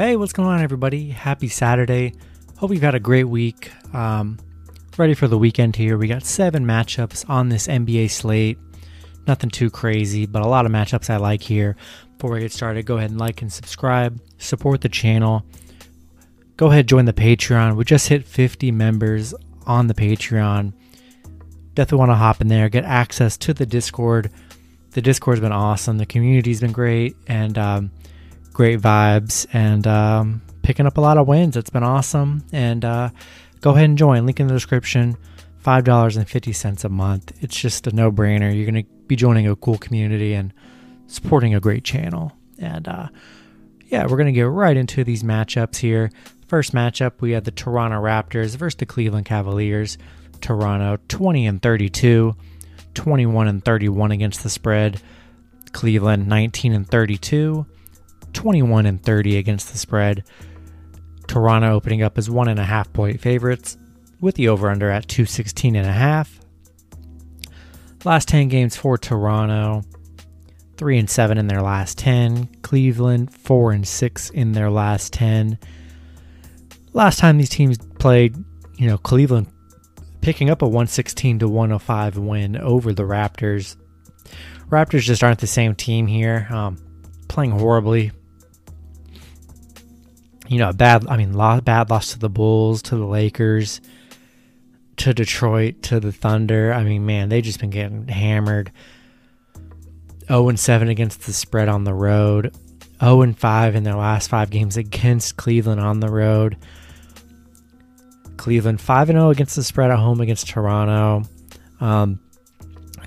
Hey, what's going on, everybody? Happy Saturday. Hope you've had a great week. Um, ready for the weekend here. We got seven matchups on this NBA slate. Nothing too crazy, but a lot of matchups I like here. Before we get started, go ahead and like and subscribe, support the channel. Go ahead, join the Patreon. We just hit 50 members on the Patreon. Definitely want to hop in there, get access to the Discord. The Discord's been awesome. The community's been great, and um, great vibes and um, picking up a lot of wins. It's been awesome. And uh, go ahead and join. Link in the description. $5.50 a month. It's just a no brainer. You're going to be joining a cool community and supporting a great channel. And uh, yeah, we're going to get right into these matchups here. First matchup, we have the Toronto Raptors versus the Cleveland Cavaliers. Toronto 20 and 32, 21 and 31 against the spread. Cleveland 19 and 32, 21 and 30 against the spread. Toronto opening up as one and a half point favorites with the over under at 216 and a half. Last 10 games for Toronto, 3 and 7 in their last 10. Cleveland 4 and 6 in their last 10. Last time these teams played, you know, Cleveland picking up a 116 to 105 win over the Raptors. Raptors just aren't the same team here. Um, playing horribly, you know, bad. I mean, bad loss to the Bulls, to the Lakers, to Detroit, to the Thunder. I mean, man, they've just been getting hammered. 0 and 7 against the spread on the road. 0 and 5 in their last five games against Cleveland on the road. Cleveland 5 and 0 against the spread at home against Toronto. Um,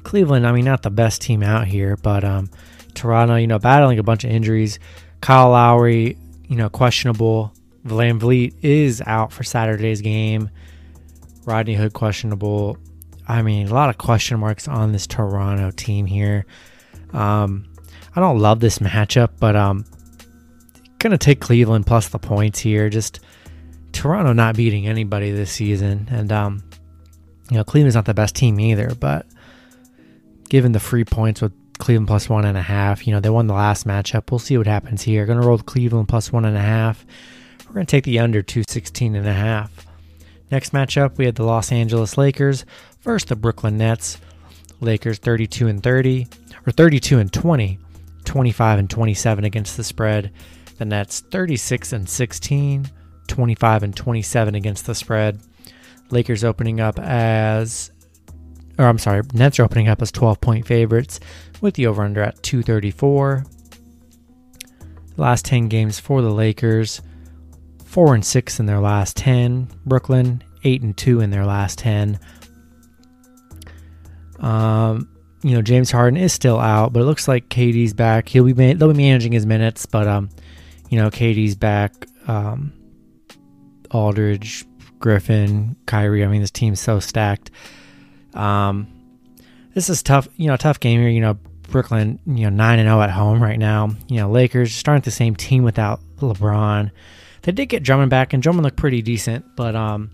Cleveland, I mean, not the best team out here, but um, Toronto, you know, battling a bunch of injuries. Kyle Lowry you know, questionable. VanVleet is out for Saturday's game. Rodney Hood questionable. I mean, a lot of question marks on this Toronto team here. Um, I don't love this matchup, but um, gonna take Cleveland plus the points here. Just Toronto not beating anybody this season, and um, you know Cleveland's not the best team either. But given the free points with Cleveland plus one and a half. You know, they won the last matchup. We'll see what happens here. Going to roll Cleveland plus one and a half. We're going to take the under 216 and a half. Next matchup, we had the Los Angeles Lakers versus the Brooklyn Nets. Lakers 32 and 30, or 32 and 20, 25 and 27 against the spread. The Nets 36 and 16, 25 and 27 against the spread. Lakers opening up as or I'm sorry, Nets are opening up as 12 point favorites with the over under at 234. Last 10 games for the Lakers 4 and 6 in their last 10. Brooklyn 8 and 2 in their last 10. Um, you know, James Harden is still out, but it looks like KD's back. He'll be they'll be managing his minutes, but um, you know, KD's back. Um, Aldridge, Griffin, Kyrie. I mean, this team's so stacked. Um, this is tough, you know, tough game here. You know, Brooklyn, you know, nine and zero oh at home right now. You know, Lakers starting the same team without LeBron. They did get Drummond back, and Drummond looked pretty decent, but um,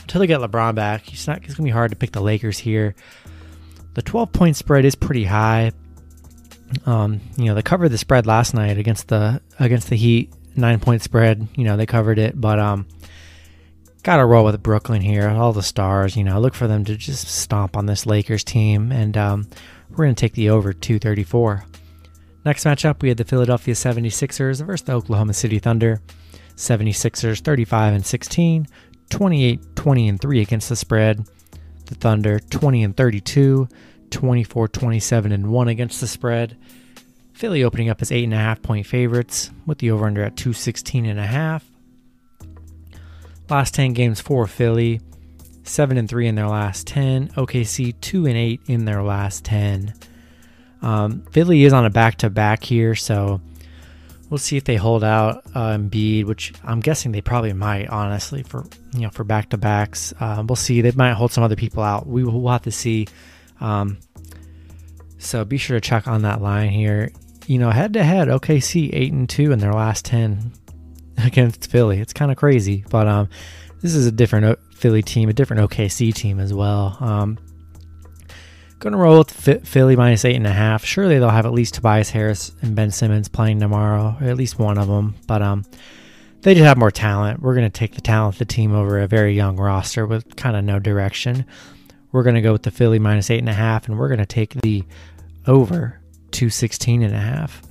until they get LeBron back, it's not. It's gonna be hard to pick the Lakers here. The 12 point spread is pretty high. Um, you know, they covered the spread last night against the against the Heat, nine point spread. You know, they covered it, but um, got to roll with Brooklyn here. All the stars, you know, look for them to just stomp on this Lakers team. And um, we're going to take the over 234. Next matchup, we had the Philadelphia 76ers versus the Oklahoma City Thunder. 76ers 35 and 16, 28 20 and 3 against the spread. The Thunder 20 and 32, 24 27 and 1 against the spread. Philly opening up as 8.5 point favorites with the over under at 216 and a half. Last 10 games for Philly, 7 and 3 in their last 10. OKC 2 and 8 in their last 10. Um, Philly is on a back to back here, so we'll see if they hold out uh, Embiid, which I'm guessing they probably might, honestly, for you know for back to backs. Uh, we'll see. They might hold some other people out. We will we'll have to see. Um, so be sure to check on that line here. You know, head to head, OKC eight and two in their last ten against Philly. It's kind of crazy, but um, this is a different Philly team, a different OKC team as well. Um, to roll with Philly minus eight and a half. Surely they'll have at least Tobias Harris and Ben Simmons playing tomorrow, or at least one of them. But um, they just have more talent. We're to take the talent of the team over a very young roster with kind of no direction. We're to go with the Philly minus eight and a half, and we're to take the over 216 and a half.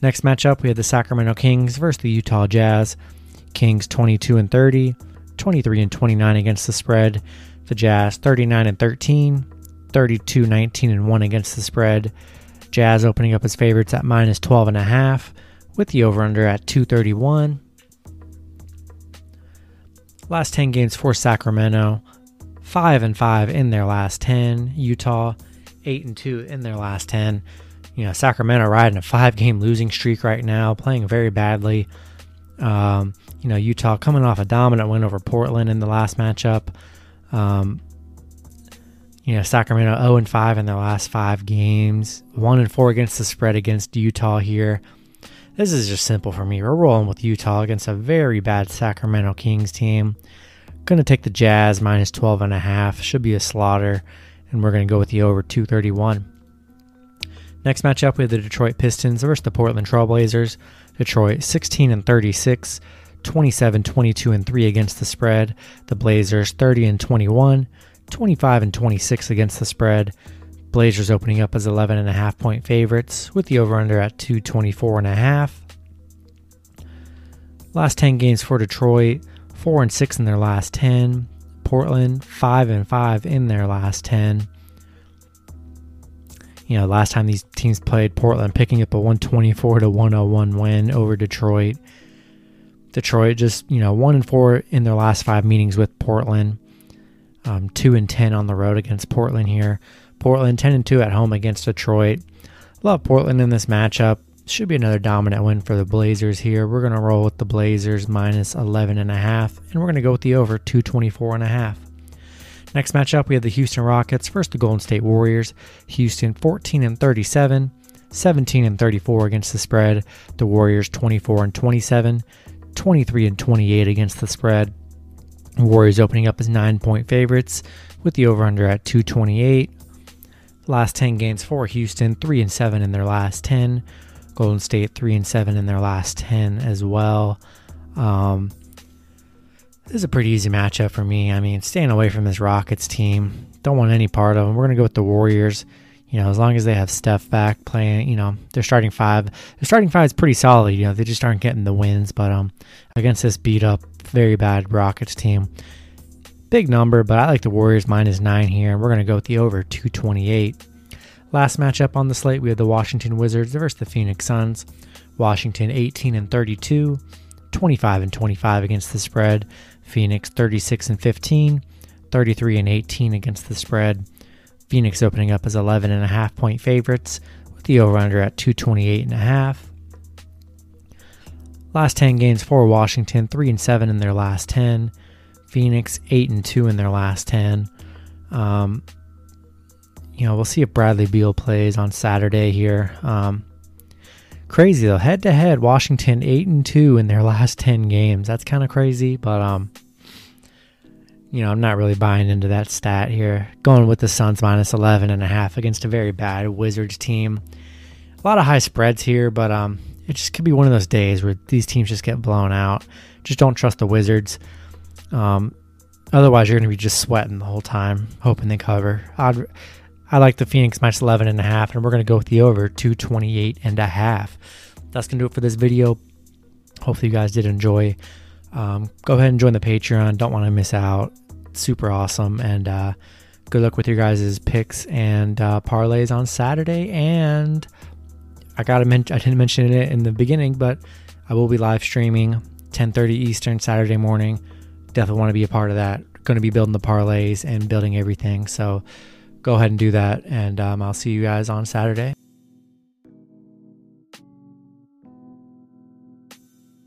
Next matchup, we have the Sacramento Kings versus the Utah Jazz. Kings 22 and 30, 23 and 29 against the spread. The Jazz 39 and 13, 32 19 and 1 against the spread. Jazz opening up as favorites at minus 12 and a half with the over under at 231. Last 10 games for Sacramento, 5 and 5 in their last 10. Utah 8 and 2 in their last 10. You know, Sacramento riding a 5 game losing streak right now, playing very badly. Um, you know, Utah coming off a dominant win over Portland in the last matchup. Um, you know, Sacramento 0 and 5 in their last 5 games, 1 and 4 against the spread against Utah here. This is just simple for me. We're rolling with Utah against a very bad Sacramento Kings team. Going to take the Jazz minus 12 and a half. Should be a slaughter. And we're going to go with the over 231. Next matchup, we have the Detroit Pistons versus the Portland Trailblazers. Detroit 16 and 36, 27 22 and 3 against the spread. The Blazers 30 and 21, 25 and 26 against the spread. Blazers opening up as 11 and a half point favorites with the over under at 224 and a half. Last 10 games for Detroit, 4 and 6 in their last 10. Portland 5 and 5 in their last 10. You know, last time these teams played Portland picking up a 124 to 101 win over Detroit. Detroit just, you know, 1 and 4 in their last 5 meetings with Portland. Um, 2 and 10 on the road against Portland here. Portland 10 and 2 at home against Detroit. Love Portland in this matchup. Should be another dominant win for the Blazers here. We're going to roll with the Blazers minus 11 and a half and we're going to go with the over 224 and a half. Next matchup we have the Houston Rockets versus the Golden State Warriors. Houston 14 and 37, 17 and 34 against the spread. The Warriors 24 and 27, 23 and 28 against the spread. Warriors opening up as 9 point favorites with the over under at 228. Last 10 games for Houston, 3 and 7 in their last 10. Golden State 3 and 7 in their last 10 as well. Um, this is a pretty easy matchup for me. I mean, staying away from this Rockets team. Don't want any part of them. We're going to go with the Warriors. You know, as long as they have Steph back playing, you know, their starting five. Their starting five is pretty solid. You know, they just aren't getting the wins. But um, against this beat up, very bad Rockets team, Big number, but I like the Warriors minus nine here, and we're going to go with the over 228. Last matchup on the slate, we have the Washington Wizards versus the Phoenix Suns. Washington 18 and 32, 25 and 25 against the spread. Phoenix 36 and 15, 33 and 18 against the spread. Phoenix opening up as 11 and a half point favorites with the over under at 228 and a half. Last 10 games for Washington, 3 and 7 in their last 10. Phoenix eight and two in their last ten. Um, you know, we'll see if Bradley Beal plays on Saturday here. Um, crazy though, head to head, Washington eight and two in their last ten games. That's kind of crazy, but um, you know, I'm not really buying into that stat here. Going with the Suns minus 11 and a half against a very bad Wizards team. A lot of high spreads here, but um, it just could be one of those days where these teams just get blown out. Just don't trust the Wizards. Um, otherwise, you're going to be just sweating the whole time, hoping they cover. I'd, I like the Phoenix minus 11 and a half, and we're going to go with the over 228 and a half. That's going to do it for this video. Hopefully, you guys did enjoy. Um, go ahead and join the Patreon. Don't want to miss out. Super awesome. And uh, good luck with your guys' picks and uh, parlays on Saturday. And I got to mention, I didn't mention it in the beginning, but I will be live streaming 10:30 Eastern Saturday morning definitely want to be a part of that. Going to be building the parlays and building everything. So go ahead and do that. And um, I'll see you guys on Saturday.